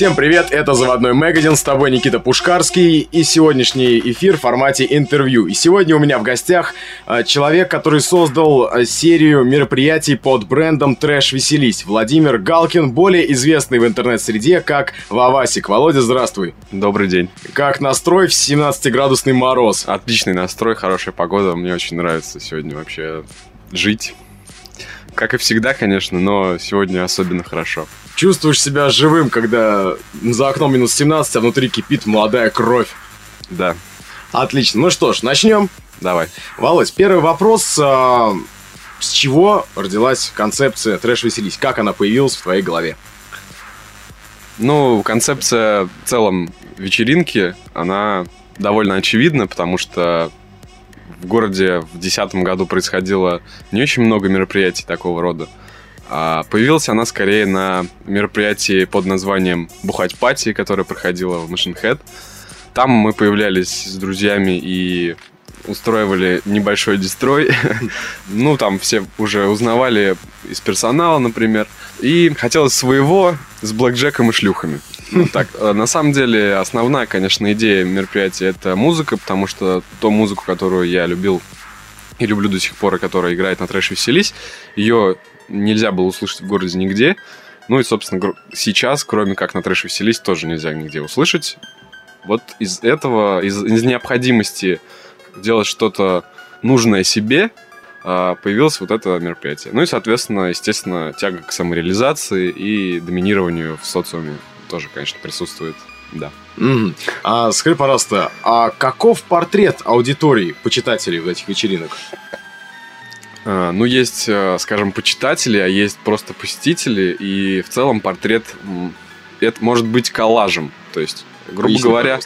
Всем привет, это Заводной Магазин, с тобой Никита Пушкарский и сегодняшний эфир в формате интервью. И сегодня у меня в гостях э, человек, который создал э, серию мероприятий под брендом Трэш Веселись. Владимир Галкин, более известный в интернет-среде как Вавасик. Володя, здравствуй. Добрый день. Как настрой в 17-градусный мороз? Отличный настрой, хорошая погода, мне очень нравится сегодня вообще жить. Как и всегда, конечно, но сегодня особенно хорошо чувствуешь себя живым, когда за окном минус 17, а внутри кипит молодая кровь. Да. Отлично. Ну что ж, начнем. Давай. Володь, первый вопрос. А, с чего родилась концепция «Трэш веселись»? Как она появилась в твоей голове? Ну, концепция в целом вечеринки, она довольно очевидна, потому что в городе в 2010 году происходило не очень много мероприятий такого рода. А появилась она скорее на мероприятии под названием «Бухать пати», которое проходило в Machine Head. Там мы появлялись с друзьями и устроивали небольшой дестрой. ну, там все уже узнавали из персонала, например. И хотелось своего с блэкджеком и шлюхами. Ну, так, э, на самом деле, основная, конечно, идея мероприятия – это музыка, потому что ту музыку, которую я любил и люблю до сих пор, и которая играет на трэш «Веселись», ее нельзя было услышать в городе нигде. Ну и, собственно, сейчас, кроме как на трэш веселись, тоже нельзя нигде услышать. Вот из этого, из, из необходимости делать что-то нужное себе, а, появилось вот это мероприятие. Ну и, соответственно, естественно, тяга к самореализации и доминированию в социуме тоже, конечно, присутствует. Да. Mm. А, скажи, пожалуйста, а каков портрет аудитории почитателей в этих вечеринок? А, ну, есть, э, скажем, почитатели, а есть просто посетители, и в целом портрет это может быть коллажем. То есть, грубо Поясни, говоря,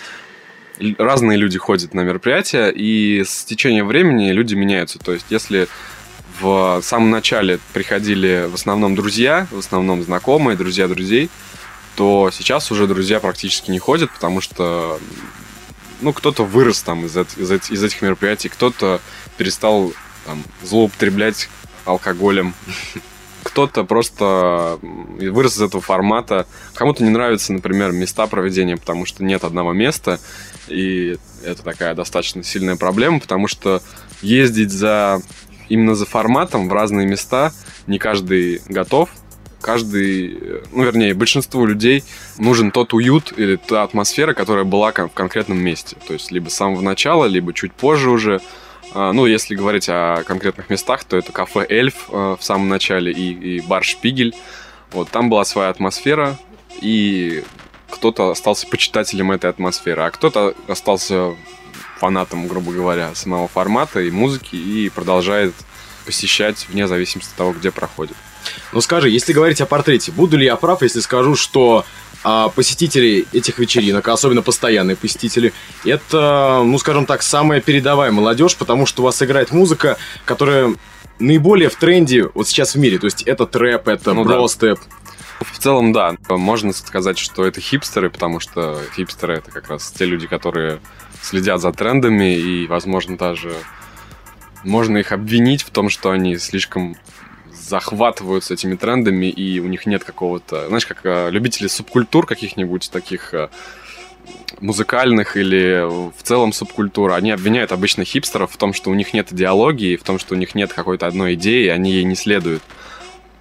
пожалуйста. разные люди ходят на мероприятия, и с течением времени люди меняются. То есть, если в самом начале приходили в основном друзья, в основном знакомые, друзья друзей, то сейчас уже друзья практически не ходят, потому что ну, кто-то вырос там из, из, из этих мероприятий, кто-то перестал там, злоупотреблять алкоголем. Кто-то просто вырос из этого формата. Кому-то не нравятся, например, места проведения, потому что нет одного места. И это такая достаточно сильная проблема, потому что ездить за именно за форматом в разные места не каждый готов. Каждый, ну, вернее, большинству людей нужен тот уют или та атмосфера, которая была в конкретном месте. То есть либо с самого начала, либо чуть позже уже. А, ну, если говорить о конкретных местах, то это кафе «Эльф» э, в самом начале и, и бар «Шпигель». Вот, там была своя атмосфера, и кто-то остался почитателем этой атмосферы, а кто-то остался фанатом, грубо говоря, самого формата и музыки и продолжает посещать вне зависимости от того, где проходит. Ну скажи, если говорить о портрете, буду ли я прав, если скажу, что а посетители этих вечеринок, особенно постоянные посетители, это, ну скажем так, самая передовая молодежь, потому что у вас играет музыка, которая наиболее в тренде вот сейчас в мире. То есть это трэп, это ну, бростеп. Да. В целом, да. Можно сказать, что это хипстеры, потому что хипстеры это как раз те люди, которые следят за трендами и, возможно, даже можно их обвинить в том, что они слишком захватываются этими трендами, и у них нет какого-то, знаешь, как э, любители субкультур каких-нибудь таких э, музыкальных или в целом субкультур, они обвиняют обычно хипстеров в том, что у них нет идеологии, в том, что у них нет какой-то одной идеи, они ей не следуют.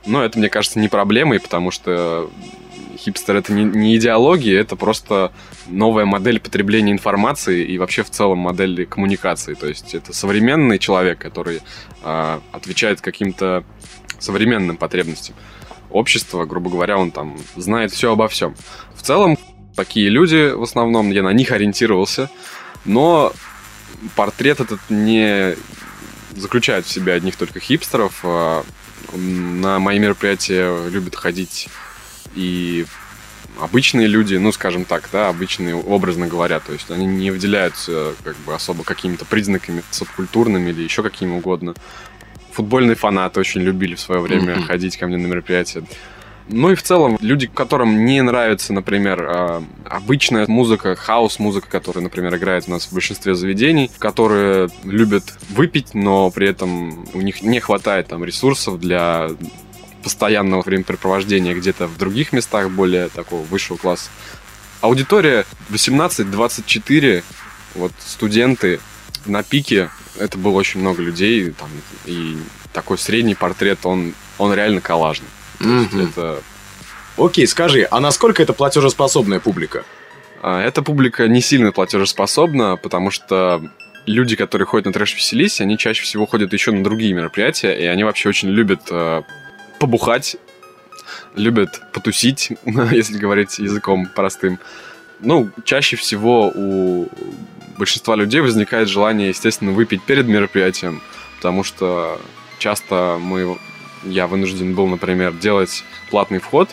Но это, мне кажется, не проблемой, потому что хипстер это не, не идеология, это просто новая модель потребления информации и вообще в целом модель коммуникации. То есть это современный человек, который э, отвечает каким-то современным потребностям общества, грубо говоря, он там знает все обо всем. В целом, такие люди, в основном, я на них ориентировался, но портрет этот не заключает в себе одних только хипстеров. А на мои мероприятия любят ходить и обычные люди, ну, скажем так, да, обычные, образно говоря, то есть они не выделяются как бы особо какими-то признаками субкультурными или еще какими угодно футбольные фанаты очень любили в свое время mm-hmm. ходить ко мне на мероприятия. Ну и в целом, люди, которым не нравится, например, а, обычная музыка, хаос-музыка, которая, например, играет у нас в большинстве заведений, которые любят выпить, но при этом у них не хватает там ресурсов для постоянного времяпрепровождения где-то в других местах более такого высшего класса. Аудитория 18-24, вот студенты на пике, это было очень много людей, там, и такой средний портрет, он, он реально коллажный. Mm-hmm. это... Окей, скажи, а насколько это платежеспособная публика? А, эта публика не сильно платежеспособна, потому что люди, которые ходят на трэш веселись, они чаще всего ходят еще на другие мероприятия, и они вообще очень любят э, побухать, любят потусить, если говорить языком простым. Ну, чаще всего у большинства людей возникает желание, естественно, выпить перед мероприятием, потому что часто мы, я вынужден был, например, делать платный вход,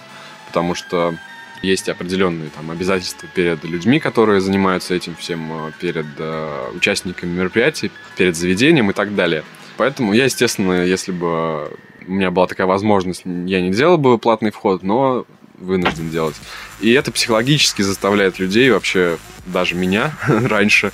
потому что есть определенные там обязательства перед людьми, которые занимаются этим всем, э, перед э, участниками мероприятий, перед заведением и так далее. Поэтому я, естественно, если бы у меня была такая возможность, я не делал бы платный вход, но вынужден делать. И это психологически заставляет людей, вообще даже меня раньше,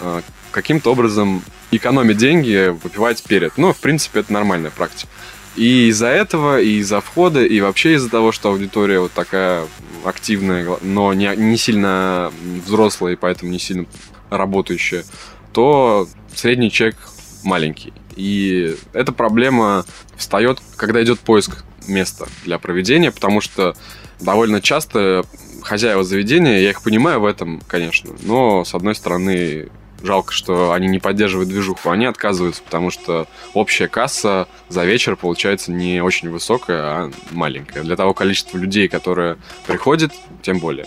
э, каким-то образом экономить деньги, выпивать перед. Ну, в принципе, это нормальная практика. И из-за этого, и из-за входа, и вообще из-за того, что аудитория вот такая активная, но не, не сильно взрослая, и поэтому не сильно работающая, то средний чек маленький. И эта проблема встает, когда идет поиск места для проведения, потому что довольно часто хозяева заведения, я их понимаю в этом, конечно, но, с одной стороны, жалко, что они не поддерживают движуху, они отказываются, потому что общая касса за вечер получается не очень высокая, а маленькая. Для того количества людей, которые приходят, тем более.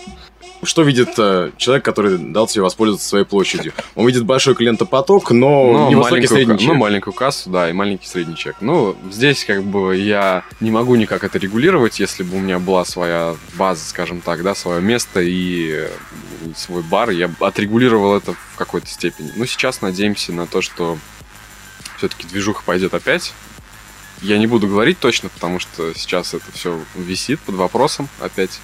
Что видит э, человек, который дал себе воспользоваться своей площадью? Он видит большой клиентопоток, но, но не маленький средний чек. Ну, маленькую кассу, да, и маленький средний чек. Ну, здесь как бы я не могу никак это регулировать, если бы у меня была своя база, скажем так, да, свое место и свой бар, я отрегулировал это в какой-то степени. Но сейчас надеемся на то, что все-таки движуха пойдет опять. Я не буду говорить точно, потому что сейчас это все висит под вопросом опять.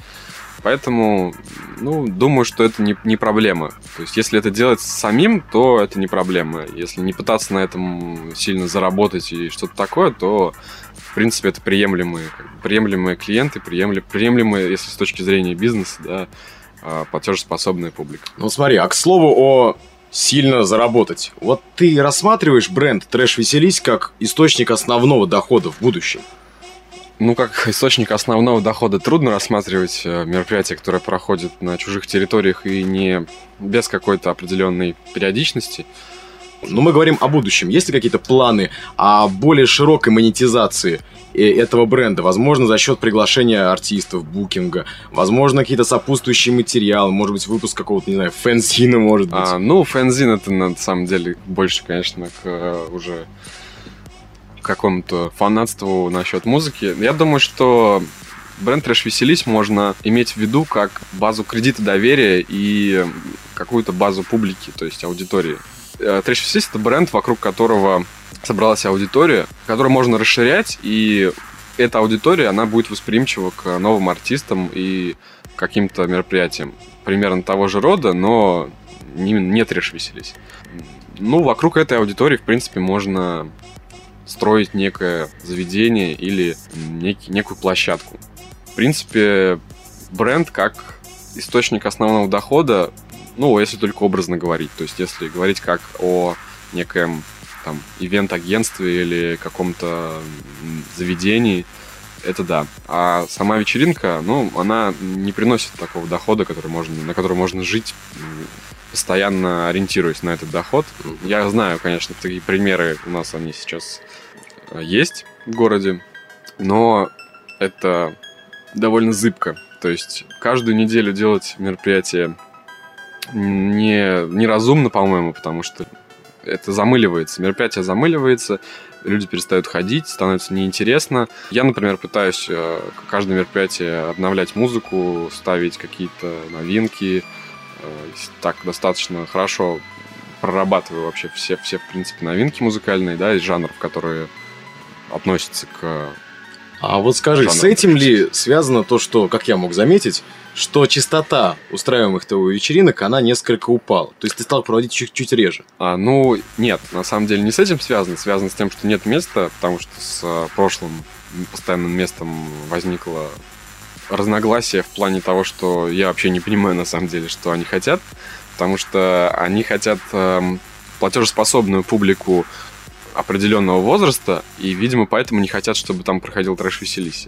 Поэтому, ну, думаю, что это не, не проблема. То есть, если это делать самим, то это не проблема. Если не пытаться на этом сильно заработать и что-то такое, то, в принципе, это приемлемые, приемлемые клиенты, приемлемые, приемлемые, если с точки зрения бизнеса, да, платежеспособная публика. Ну, смотри, а к слову о сильно заработать. Вот ты рассматриваешь бренд Трэш Веселись как источник основного дохода в будущем? Ну, как источник основного дохода трудно рассматривать э, мероприятия, которые проходят на чужих территориях и не без какой-то определенной периодичности. Но мы говорим о будущем. Есть ли какие-то планы о более широкой монетизации э, этого бренда? Возможно, за счет приглашения артистов, букинга. Возможно, какие-то сопутствующие материалы. Может быть, выпуск какого-то, не знаю, фэнзина, может быть. А, ну, фэнзин это на самом деле больше, конечно, к э, уже какому-то фанатству насчет музыки. Я думаю, что бренд Трэш Веселись можно иметь в виду как базу кредита доверия и какую-то базу публики, то есть аудитории. Э, Трэш Веселись это бренд, вокруг которого собралась аудитория, которую можно расширять, и эта аудитория, она будет восприимчива к новым артистам и каким-то мероприятиям. Примерно того же рода, но не, не трэш веселись. Ну, вокруг этой аудитории, в принципе, можно строить некое заведение или некий, некую площадку. В принципе, бренд как источник основного дохода, ну, если только образно говорить, то есть если говорить как о некоем там ивент-агентстве или каком-то заведении, это да. А сама вечеринка, ну, она не приносит такого дохода, который можно, на который можно жить, постоянно ориентируясь на этот доход. Я знаю, конечно, такие примеры у нас они сейчас э, есть в городе, но это довольно зыбко. То есть каждую неделю делать мероприятие не, неразумно, по-моему, потому что это замыливается. Мероприятие замыливается, люди перестают ходить, становится неинтересно. Я, например, пытаюсь э, каждое мероприятие обновлять музыку, ставить какие-то новинки. Э, так достаточно хорошо прорабатываю вообще все, все, в принципе, новинки музыкальные, да, из жанров, которые относятся к а вот скажи, с этим ли связано то, что, как я мог заметить, что частота устраиваемых того вечеринок, она несколько упала. То есть ты стал проводить чуть-чуть реже. А, ну, нет, на самом деле не с этим связано. Связано с тем, что нет места, потому что с а, прошлым постоянным местом возникло разногласие в плане того, что я вообще не понимаю на самом деле, что они хотят, потому что они хотят э, платежеспособную публику определенного возраста, и, видимо, поэтому не хотят, чтобы там проходил трэш веселись.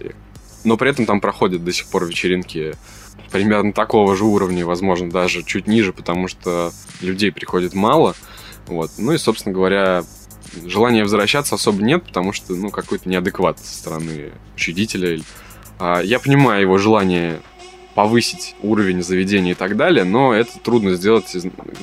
Но при этом там проходят до сих пор вечеринки примерно такого же уровня, возможно, даже чуть ниже, потому что людей приходит мало. Вот. Ну и, собственно говоря, желания возвращаться особо нет, потому что, ну, какой-то неадекват со стороны учредителя. А, я понимаю его желание повысить уровень заведения и так далее, но это трудно сделать,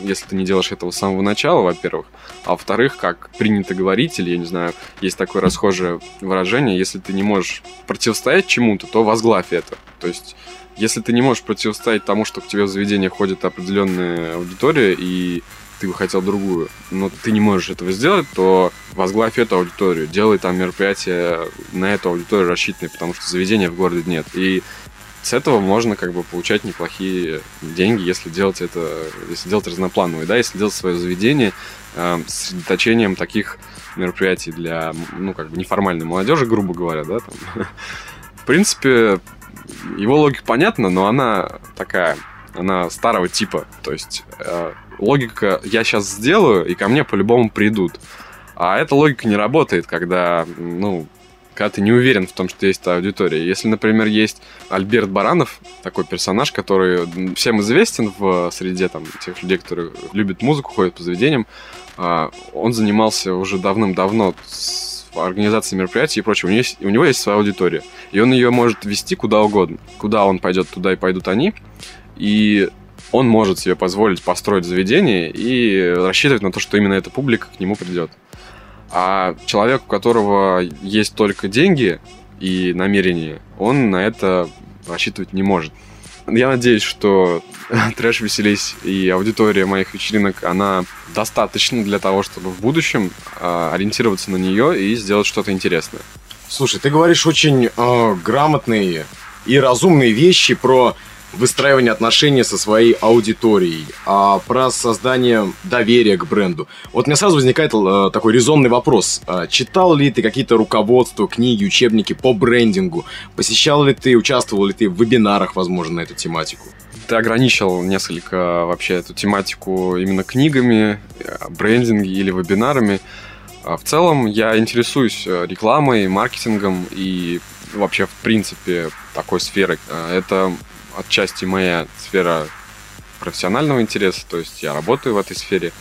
если ты не делаешь этого с самого начала, во-первых. А во-вторых, как принято говорить, или, я не знаю, есть такое расхожее выражение, если ты не можешь противостоять чему-то, то возглавь это. То есть, если ты не можешь противостоять тому, что к тебе в заведение ходит определенная аудитория, и ты бы хотел другую, но ты не можешь этого сделать, то возглавь эту аудиторию, делай там мероприятие на эту аудиторию рассчитанное, потому что заведения в городе нет. И с этого можно как бы получать неплохие деньги, если делать это, если делать разноплановые, да, если делать свое заведение э, с сосредоточением таких мероприятий для, ну, как бы неформальной молодежи, грубо говоря, да, там. В принципе, его логика понятна, но она такая, она старого типа, то есть э, логика «я сейчас сделаю, и ко мне по-любому придут». А эта логика не работает, когда, ну, когда ты не уверен в том, что есть аудитория. Если, например, есть Альберт Баранов, такой персонаж, который всем известен в среде там, тех людей, которые любят музыку, ходят по заведениям, а, он занимался уже давным-давно с организацией мероприятий и прочего. У него, есть, у него есть своя аудитория. И он ее может вести куда угодно. Куда он пойдет, туда и пойдут они. И он может себе позволить построить заведение и рассчитывать на то, что именно эта публика к нему придет. А человек, у которого есть только деньги и намерения, он на это рассчитывать не может. Я надеюсь, что трэш веселись и аудитория моих вечеринок, она достаточно для того, чтобы в будущем э, ориентироваться на нее и сделать что-то интересное. Слушай, ты говоришь очень э, грамотные и разумные вещи про выстраивание отношений со своей аудиторией, а про создание доверия к бренду. Вот у меня сразу возникает э, такой резонный вопрос. Э, читал ли ты какие-то руководства, книги, учебники по брендингу? Посещал ли ты, участвовал ли ты в вебинарах, возможно, на эту тематику? Ты ограничил несколько вообще эту тематику именно книгами, э, брендинги или вебинарами. А в целом я интересуюсь э, рекламой, маркетингом и вообще в принципе такой сферой. Э, это отчасти моя сфера профессионального интереса, то есть я работаю в этой сфере,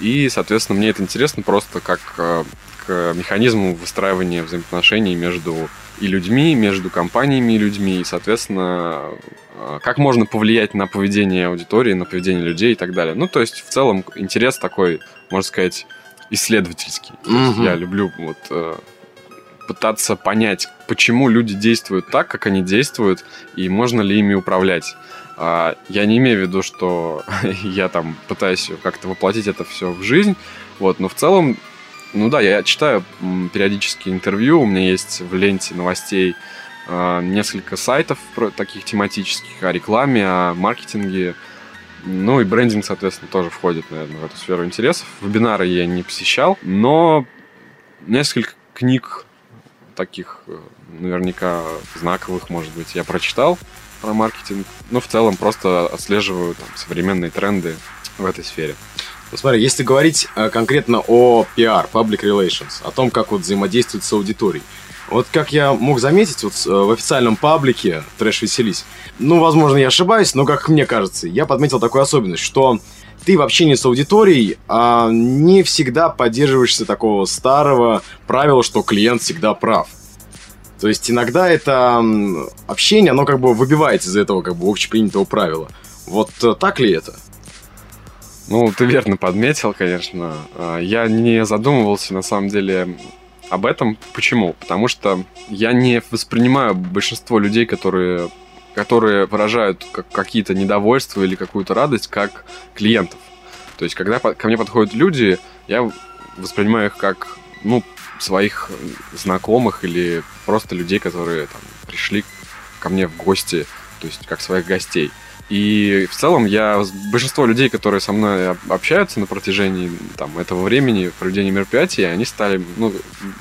и, соответственно, мне это интересно просто как э, к механизму выстраивания взаимоотношений между и людьми, между компаниями и людьми, и, соответственно, э, как можно повлиять на поведение аудитории, на поведение людей и так далее. Ну, то есть, в целом, интерес такой, можно сказать, исследовательский. Mm-hmm. Я люблю вот э, пытаться понять, почему люди действуют так, как они действуют, и можно ли ими управлять. А, я не имею в виду, что я там пытаюсь как-то воплотить это все в жизнь, вот, но в целом, ну да, я читаю периодически интервью, у меня есть в ленте новостей а, несколько сайтов таких тематических о рекламе, о маркетинге, ну и брендинг, соответственно, тоже входит, наверное, в эту сферу интересов. Вебинары я не посещал, но несколько книг таких э, наверняка знаковых, может быть, я прочитал про маркетинг. Но в целом просто отслеживаю там, современные тренды в этой сфере. Смотри, если говорить э, конкретно о PR, public relations, о том, как вот взаимодействует с аудиторией, вот как я мог заметить, вот э, в официальном паблике «Трэш веселись», ну, возможно, я ошибаюсь, но, как мне кажется, я подметил такую особенность, что ты в общении с аудиторией а, не всегда поддерживаешься такого старого правила, что клиент всегда прав. То есть иногда это общение, оно как бы выбивается из этого как бы общепринятого правила. Вот э, так ли это? Ну, ты верно подметил, конечно. А, я не задумывался на самом деле об этом. Почему? Потому что я не воспринимаю большинство людей, которые которые выражают как, какие-то недовольства или какую-то радость, как клиентов. То есть, когда ко мне подходят люди, я воспринимаю их как, ну, своих знакомых или просто людей, которые там, пришли ко мне в гости то есть как своих гостей. И в целом я большинство людей, которые со мной общаются на протяжении там, этого времени, проведения мероприятий, они стали, ну,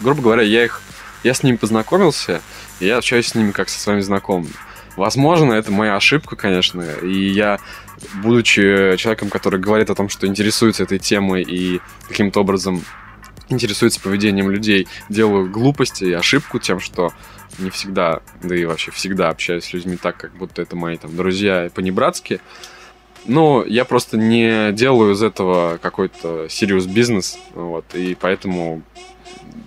грубо говоря, я их, я с ними познакомился, и я общаюсь с ними как со своими знакомыми. Возможно, это моя ошибка, конечно, и я, будучи человеком, который говорит о том, что интересуется этой темой и каким-то образом интересуется поведением людей, делаю глупости и ошибку тем, что не всегда, да и вообще всегда общаюсь с людьми так, как будто это мои там друзья по-небратски. Но я просто не делаю из этого какой-то serious бизнес, вот, и поэтому,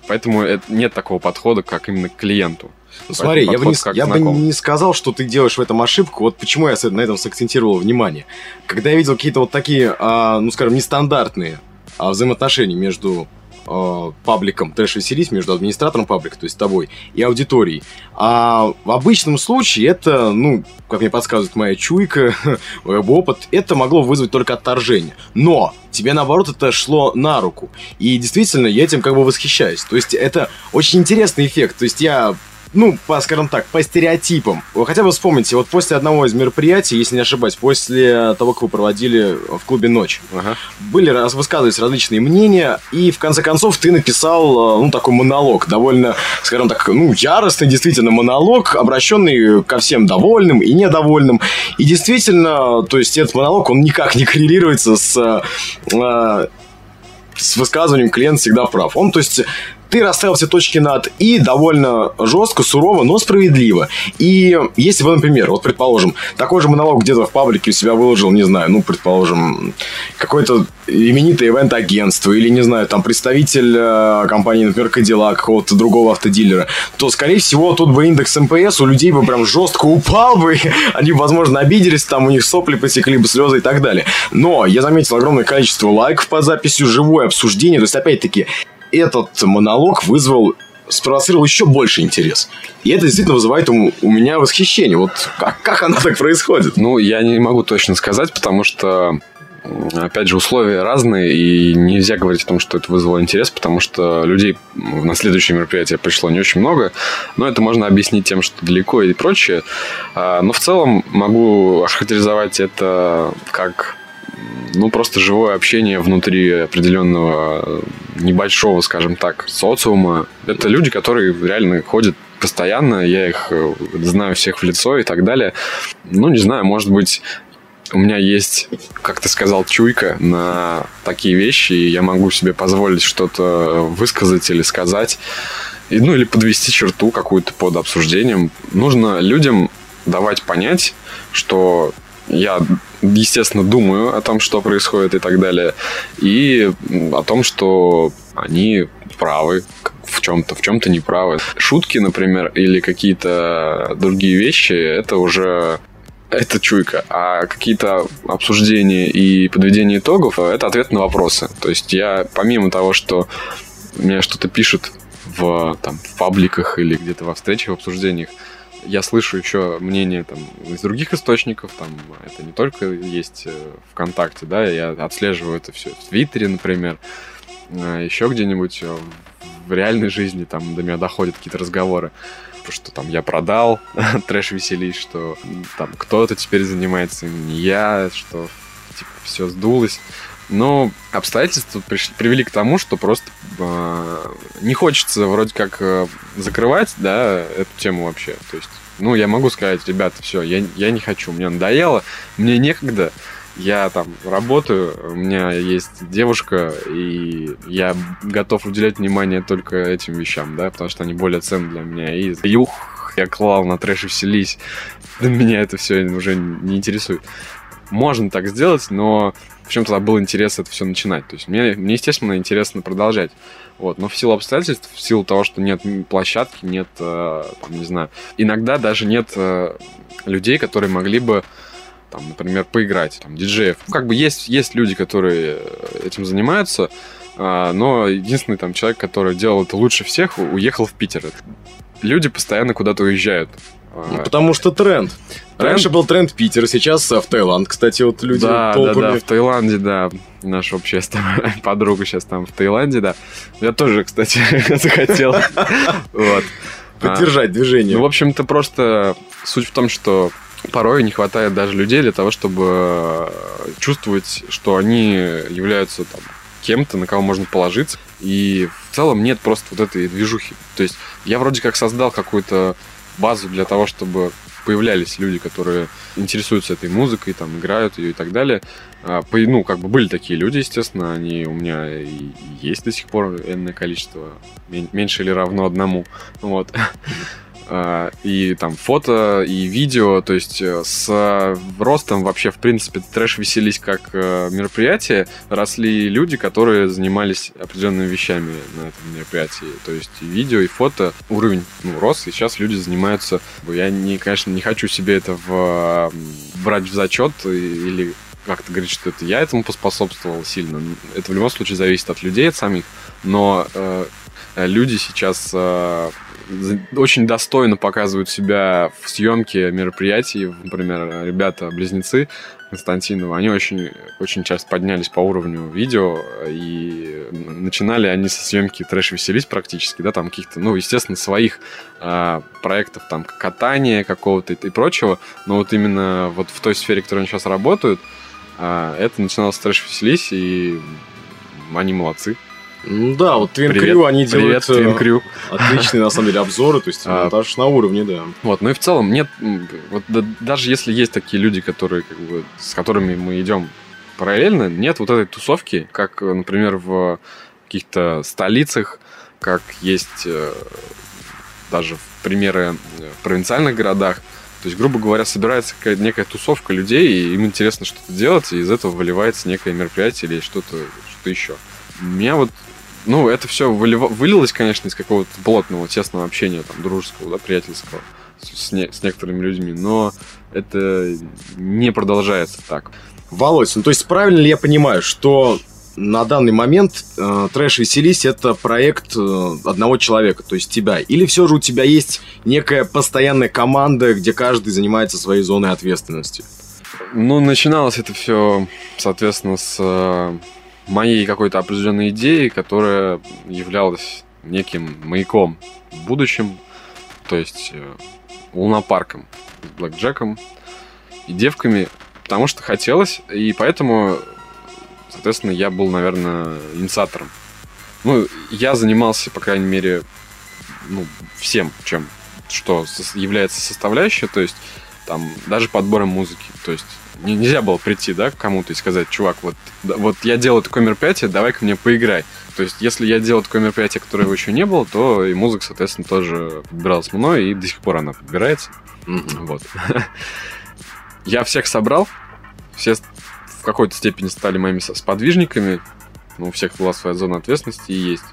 поэтому это, нет такого подхода, как именно к клиенту. Ну, смотри, я, бы не, я бы не сказал, что ты делаешь в этом ошибку. Вот почему я на этом сакцентировал внимание. Когда я видел какие-то вот такие, а, ну, скажем, нестандартные а, взаимоотношения между э, пабликом трэш веселись между администратором паблика, то есть тобой, и аудиторией. А в обычном случае это, ну, как мне подсказывает моя чуйка, мой опыт, это могло вызвать только отторжение. Но тебе, наоборот, это шло на руку. И действительно, я этим как бы восхищаюсь. То есть это очень интересный эффект. То есть я ну, по, скажем так, по стереотипам. Вы хотя бы вспомните, вот после одного из мероприятий, если не ошибаюсь, после того, как вы проводили в клубе «Ночь», ага. были, раз, высказывались различные мнения, и в конце концов ты написал, э, ну, такой монолог, довольно, скажем так, ну, яростный действительно монолог, обращенный ко всем довольным и недовольным. И действительно, то есть этот монолог, он никак не коррелируется с э, с высказыванием клиент всегда прав. Он, то есть, ты расставил все точки над «и» довольно жестко, сурово, но справедливо. И если бы, например, вот предположим, такой же монолог где-то в паблике у себя выложил, не знаю, ну, предположим, какое-то именитое ивент-агентство или, не знаю, там представитель э, компании, например, Cadillac, какого-то другого автодилера, то, скорее всего, тут бы индекс МПС у людей бы прям жестко упал бы, они, возможно, обиделись, там у них сопли посекли бы, слезы и так далее. Но я заметил огромное количество лайков по записью, живое обсуждение, то есть, опять-таки, этот монолог вызвал спровоцировал еще больше интерес. И это действительно вызывает у, меня восхищение. Вот как, как оно так происходит? Ну, я не могу точно сказать, потому что опять же, условия разные, и нельзя говорить о том, что это вызвало интерес, потому что людей на следующее мероприятие пришло не очень много, но это можно объяснить тем, что далеко и прочее. А, но в целом могу охарактеризовать это как ну, просто живое общение внутри определенного небольшого, скажем так, социума. Это люди, которые реально ходят постоянно, я их э, знаю всех в лицо и так далее. Ну, не знаю, может быть, у меня есть, как ты сказал, чуйка на такие вещи, и я могу себе позволить что-то высказать или сказать, ну, или подвести черту какую-то под обсуждением. Нужно людям давать понять, что я, естественно, думаю о том, что происходит и так далее, и о том, что они правы в чем-то, в чем-то неправы. Шутки, например, или какие-то другие вещи, это уже это чуйка, а какие-то обсуждения и подведение итогов – это ответ на вопросы. То есть я, помимо того, что меня что-то пишут в, там, в пабликах или где-то во встречах, в обсуждениях, я слышу еще мнение там из других источников, там это не только есть э, ВКонтакте, да, я отслеживаю это все в Твиттере, например, э, еще где-нибудь э, в реальной жизни там до меня доходят какие-то разговоры, что там я продал, трэш веселись, что там кто-то теперь занимается, не я, что типа все сдулось. Но обстоятельства привели к тому, что просто э, не хочется вроде как э, закрывать, да, эту тему вообще. То есть, ну, я могу сказать, ребята, все, я, я не хочу, мне надоело, мне некогда, я там работаю, у меня есть девушка, и я готов уделять внимание только этим вещам, да, потому что они более ценны для меня. И юх, я клал на трэш и вселись. Меня это все уже не интересует. Можно так сделать, но в чем тогда был интерес это все начинать. То есть мне, мне, естественно, интересно продолжать. Вот. Но в силу обстоятельств, в силу того, что нет площадки, нет, э, там, не знаю, иногда даже нет э, людей, которые могли бы там, например, поиграть, там, диджеев. Как бы есть, есть люди, которые этим занимаются, э, но единственный там человек, который делал это лучше всех, уехал в Питер. Люди постоянно куда-то уезжают. Ну, потому что тренд. тренд. Раньше был тренд Питер, сейчас в Таиланд, кстати, вот люди да, толпами. Да, да, в Таиланде, да. Наша общая подруга сейчас там в Таиланде, да. Я тоже, кстати, захотел. Вот. Поддержать движение. Ну, в общем-то, просто суть в том, что порой не хватает даже людей для того, чтобы э, чувствовать, что они являются там, кем-то, на кого можно положиться. И в целом нет просто вот этой движухи. То есть я вроде как создал какую-то базу для того, чтобы появлялись люди, которые интересуются этой музыкой, там, играют ее и так далее. А, ну, как бы были такие люди, естественно, они у меня и есть до сих пор энное количество, меньше или равно одному. Вот. А, и там фото, и видео, то есть э, с ростом вообще, в принципе, трэш веселись как э, мероприятие, росли люди, которые занимались определенными вещами на этом мероприятии, то есть и видео, и фото, уровень ну, рос, и сейчас люди занимаются, я, не, конечно, не хочу себе это в, брать в зачет или как-то говорить, что это я этому поспособствовал сильно. Это в любом случае зависит от людей, от самих, но э, люди сейчас э, очень достойно показывают себя в съемке мероприятий. Например, ребята-близнецы Константинова, они очень, очень часто поднялись по уровню видео, и начинали они со съемки трэш веселись практически, да, там каких-то, ну, естественно, своих э, проектов, там, катания какого-то и, и прочего, но вот именно вот в той сфере, в которой они сейчас работают, э, это начиналось с трэш веселись, и они молодцы. Ну да, вот Twin Привет. Crew, они делают Привет, Twin Crew. Э, отличные, на самом деле, обзоры, то есть а, монтаж на уровне, да. Вот, ну и в целом нет, вот да, даже если есть такие люди, которые, как бы, с которыми мы идем параллельно, нет вот этой тусовки, как, например, в каких-то столицах, как есть э, даже примеры в провинциальных городах, то есть, грубо говоря, собирается какая-то некая тусовка людей, и им интересно что-то делать, и из этого выливается некое мероприятие или что-то что еще. Меня вот ну, это все вылилось, конечно, из какого-то плотного, тесного общения, там, дружеского, да, приятельского с, не, с некоторыми людьми, но это не продолжается так. Володь, ну то есть правильно ли я понимаю, что на данный момент э, Трэш Веселись это проект э, одного человека, то есть тебя? Или все же у тебя есть некая постоянная команда, где каждый занимается своей зоной ответственности? Ну, начиналось это все, соответственно, с э, моей какой-то определенной идеей, которая являлась неким маяком в будущем, то есть э, лунопарком с блэкджеком и девками, потому что хотелось, и поэтому, соответственно, я был, наверное, инициатором. Ну, я занимался, по крайней мере, ну, всем, чем, что является составляющей, то есть там даже подбором музыки, то есть нельзя было прийти, да, к кому-то и сказать, чувак, вот, вот я делаю такое мероприятие, давай-ка мне поиграй. То есть, если я делал такое мероприятие, которого еще не было, то и музыка, соответственно, тоже подбиралась мной, и до сих пор она подбирается. Вот. я всех собрал, все в какой-то степени стали моими сподвижниками, ну, у всех была своя зона ответственности и есть.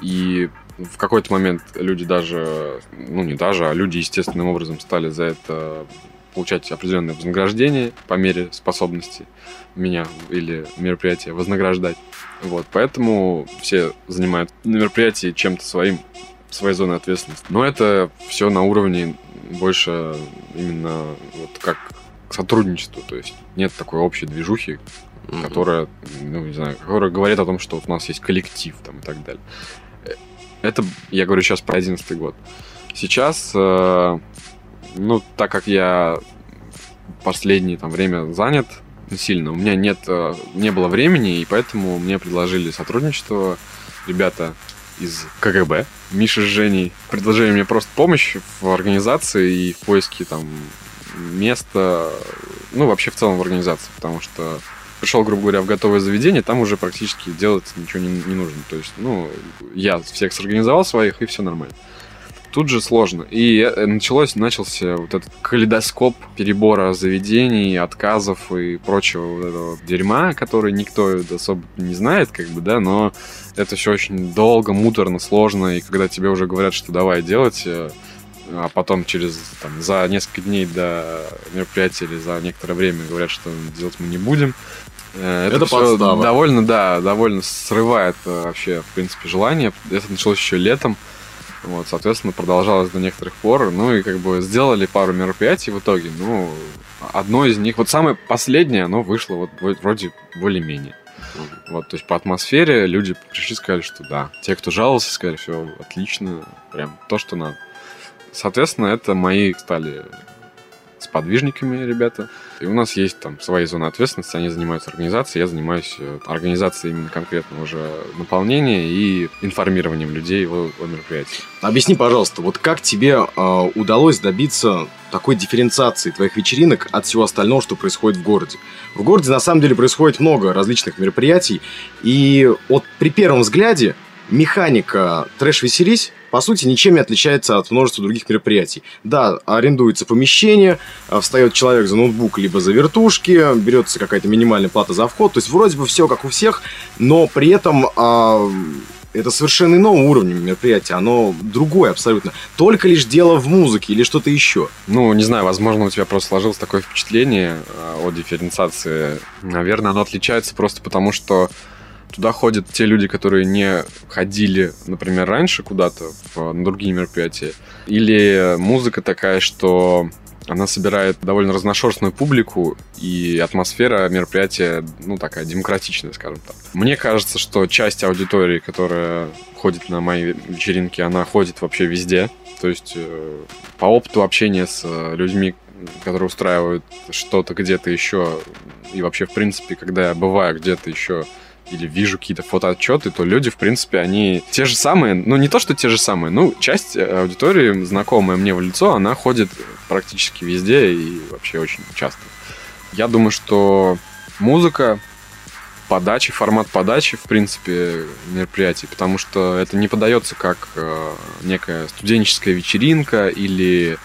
И в какой-то момент люди даже, ну не даже, а люди естественным образом стали за это получать определенное вознаграждение по мере способности меня или мероприятия вознаграждать. Вот, поэтому все занимают мероприятие чем-то своим, своей зоной ответственности. Но это все на уровне больше именно вот как сотрудничество, то есть нет такой общей движухи, mm-hmm. которая, ну, не знаю, которая говорит о том, что вот у нас есть коллектив там и так далее. Это, я говорю сейчас про 11 год. Сейчас э, ну, так как я последнее там время занят сильно, у меня нет, э, не было времени, и поэтому мне предложили сотрудничество ребята из КГБ, Миша с Женей, предложили мне просто помощь в организации и в поиске там места, ну, вообще в целом в организации, потому что пришел, грубо говоря, в готовое заведение, там уже практически делать ничего не, не нужно. То есть, ну, я всех сорганизовал своих, и все нормально тут же сложно. И э, началось, начался вот этот калейдоскоп перебора заведений, отказов и прочего вот этого дерьма, который никто особо не знает, как бы, да, но это все очень долго, муторно, сложно, и когда тебе уже говорят, что давай делать, э, а потом через там, за несколько дней до мероприятия или за некоторое время говорят, что делать мы не будем. Э, это, это подстава. довольно, да, довольно срывает вообще, в принципе, желание. Это началось еще летом. Вот, соответственно, продолжалось до некоторых пор. Ну и как бы сделали пару мероприятий в итоге. Ну, одно из них, вот самое последнее, оно вышло вот вроде более-менее. Вот, то есть по атмосфере люди пришли сказали, что да. Те, кто жаловался, сказали, все отлично, прям то, что надо. Соответственно, это мои стали подвижниками ребята. И у нас есть там свои зоны ответственности, они занимаются организацией, я занимаюсь э, организацией именно конкретно уже наполнения и информированием людей о, о мероприятии. Объясни, пожалуйста, вот как тебе э, удалось добиться такой дифференциации твоих вечеринок от всего остального, что происходит в городе? В городе на самом деле происходит много различных мероприятий, и вот при первом взгляде механика трэш-веселись по сути, ничем не отличается от множества других мероприятий. Да, арендуется помещение, а, встает человек за ноутбук либо за вертушки, берется какая-то минимальная плата за вход, то есть вроде бы все как у всех, но при этом а, это совершенно иного уровня мероприятия, оно другое абсолютно. Только лишь дело в музыке или что-то еще. Ну, не знаю, возможно, у тебя просто сложилось такое впечатление а, о дифференциации. Наверное, оно отличается просто потому, что Туда ходят те люди, которые не ходили, например, раньше куда-то на другие мероприятия. Или музыка такая, что она собирает довольно разношерстную публику, и атмосфера мероприятия, ну, такая демократичная, скажем так. Мне кажется, что часть аудитории, которая ходит на мои вечеринки, она ходит вообще везде. То есть э, по опыту общения с э, людьми, которые устраивают что-то где-то еще, и вообще, в принципе, когда я бываю где-то еще или вижу какие-то фотоотчеты, то люди, в принципе, они те же самые, ну не то, что те же самые, ну часть э, аудитории, знакомая мне в лицо, она ходит практически везде и вообще очень часто. Я думаю, что музыка, подачи, формат подачи, в принципе, мероприятий, потому что это не подается как э, некая студенческая вечеринка или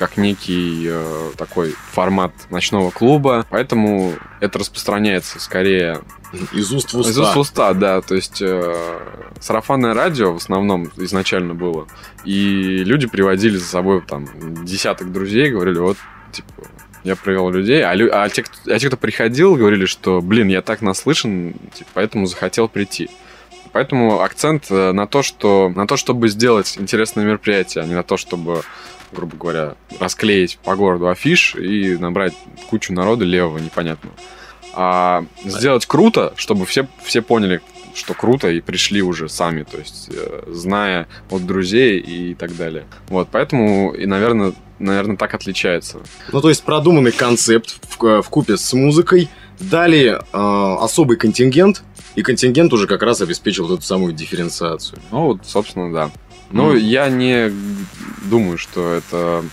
как некий э, такой формат ночного клуба, поэтому это распространяется скорее из уст в уста. Из уст в уста, да. То есть э, сарафанное радио в основном изначально было. И люди приводили за собой там десяток друзей, говорили, вот, типа, я провел людей, а, лю... а, те, кто... а те, кто приходил, говорили, что, блин, я так наслышан, типа, поэтому захотел прийти. Поэтому акцент э, на то, что на то, чтобы сделать интересное мероприятие, а не на то, чтобы, грубо говоря, расклеить по городу афиш и набрать кучу народа левого непонятного а сделать круто, чтобы все, все поняли, что круто, и пришли уже сами, то есть э, зная от друзей и так далее. Вот, поэтому, и, наверное, наверное, так отличается. Ну, то есть продуманный концепт в, в купе с музыкой, дали э, особый контингент, и контингент уже как раз обеспечил эту самую дифференциацию. Ну, вот, собственно, да. Но mm. я не думаю, что это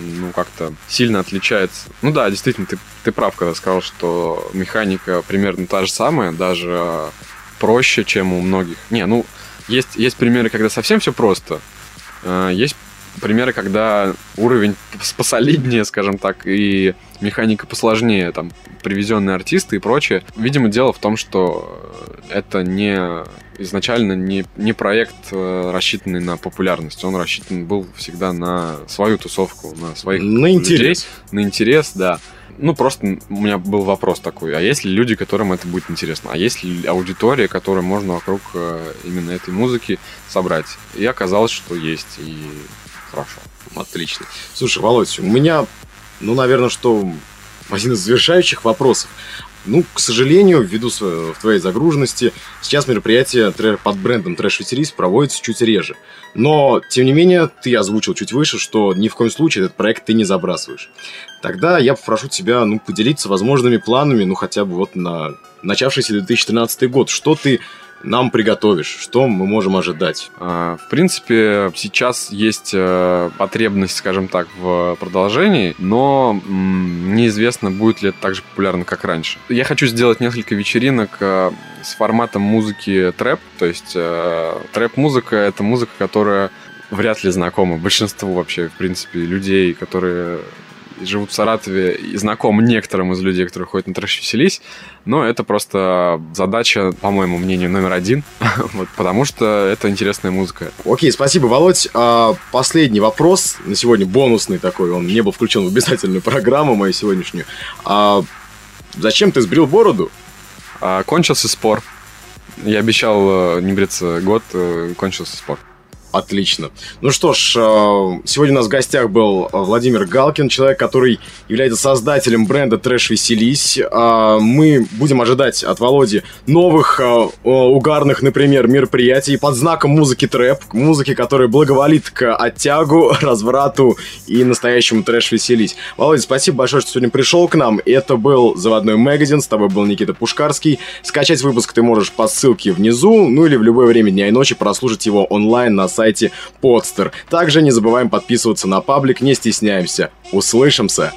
ну, как-то сильно отличается. Ну да, действительно, ты, ты прав, когда сказал, что механика примерно та же самая, даже проще, чем у многих. Не, ну, есть, есть примеры, когда совсем все просто. А, есть примеры, когда уровень посолиднее, скажем так, и механика посложнее, там, привезенные артисты и прочее. Видимо, дело в том, что это не изначально не, не проект, э, рассчитанный на популярность. Он рассчитан был всегда на свою тусовку, на своих на людей. интерес. На интерес, да. Ну, просто у меня был вопрос такой, а есть ли люди, которым это будет интересно? А есть ли аудитория, которую можно вокруг э, именно этой музыки собрать? И оказалось, что есть, и хорошо. Отлично. Слушай, Володь, у меня, ну, наверное, что один из завершающих вопросов. Ну, к сожалению, ввиду в твоей загруженности, сейчас мероприятие под брендом Trash Series проводится чуть реже. Но, тем не менее, ты озвучил чуть выше, что ни в коем случае этот проект ты не забрасываешь. Тогда я попрошу тебя, ну, поделиться возможными планами, ну, хотя бы вот на начавшийся 2013 год. Что ты нам приготовишь? Что мы можем ожидать? А, в принципе, сейчас есть э, потребность, скажем так, в продолжении, но неизвестно, будет ли это так же популярно, как раньше. Я хочу сделать несколько вечеринок э, с форматом музыки трэп, то есть э, трэп-музыка — это музыка, которая вряд ли знакома большинству вообще, в принципе, людей, которые живут в Саратове и знаком некоторым из людей, которые ходят на трэш веселись, но это просто задача, по моему мнению, номер один, вот, потому что это интересная музыка. Окей, спасибо, Володь. А, последний вопрос, на сегодня бонусный такой, он не был включен в обязательную программу мою сегодняшнюю. А, зачем ты сбрил бороду? А, кончился спор. Я обещал э, не бриться год, э, кончился спор. Отлично. Ну что ж, э, сегодня у нас в гостях был Владимир Галкин, человек, который является создателем бренда Трэш Веселись. Э, мы будем ожидать от Володи новых э, угарных, например, мероприятий под знаком музыки трэп, музыки, которая благоволит к оттягу, разврату и настоящему Трэш Веселись. Володя, спасибо большое, что сегодня пришел к нам. Это был Заводной Магазин, с тобой был Никита Пушкарский. Скачать выпуск ты можешь по ссылке внизу, ну или в любое время дня и ночи прослушать его онлайн на сайте Podster. Также не забываем подписываться на паблик, не стесняемся. Услышимся!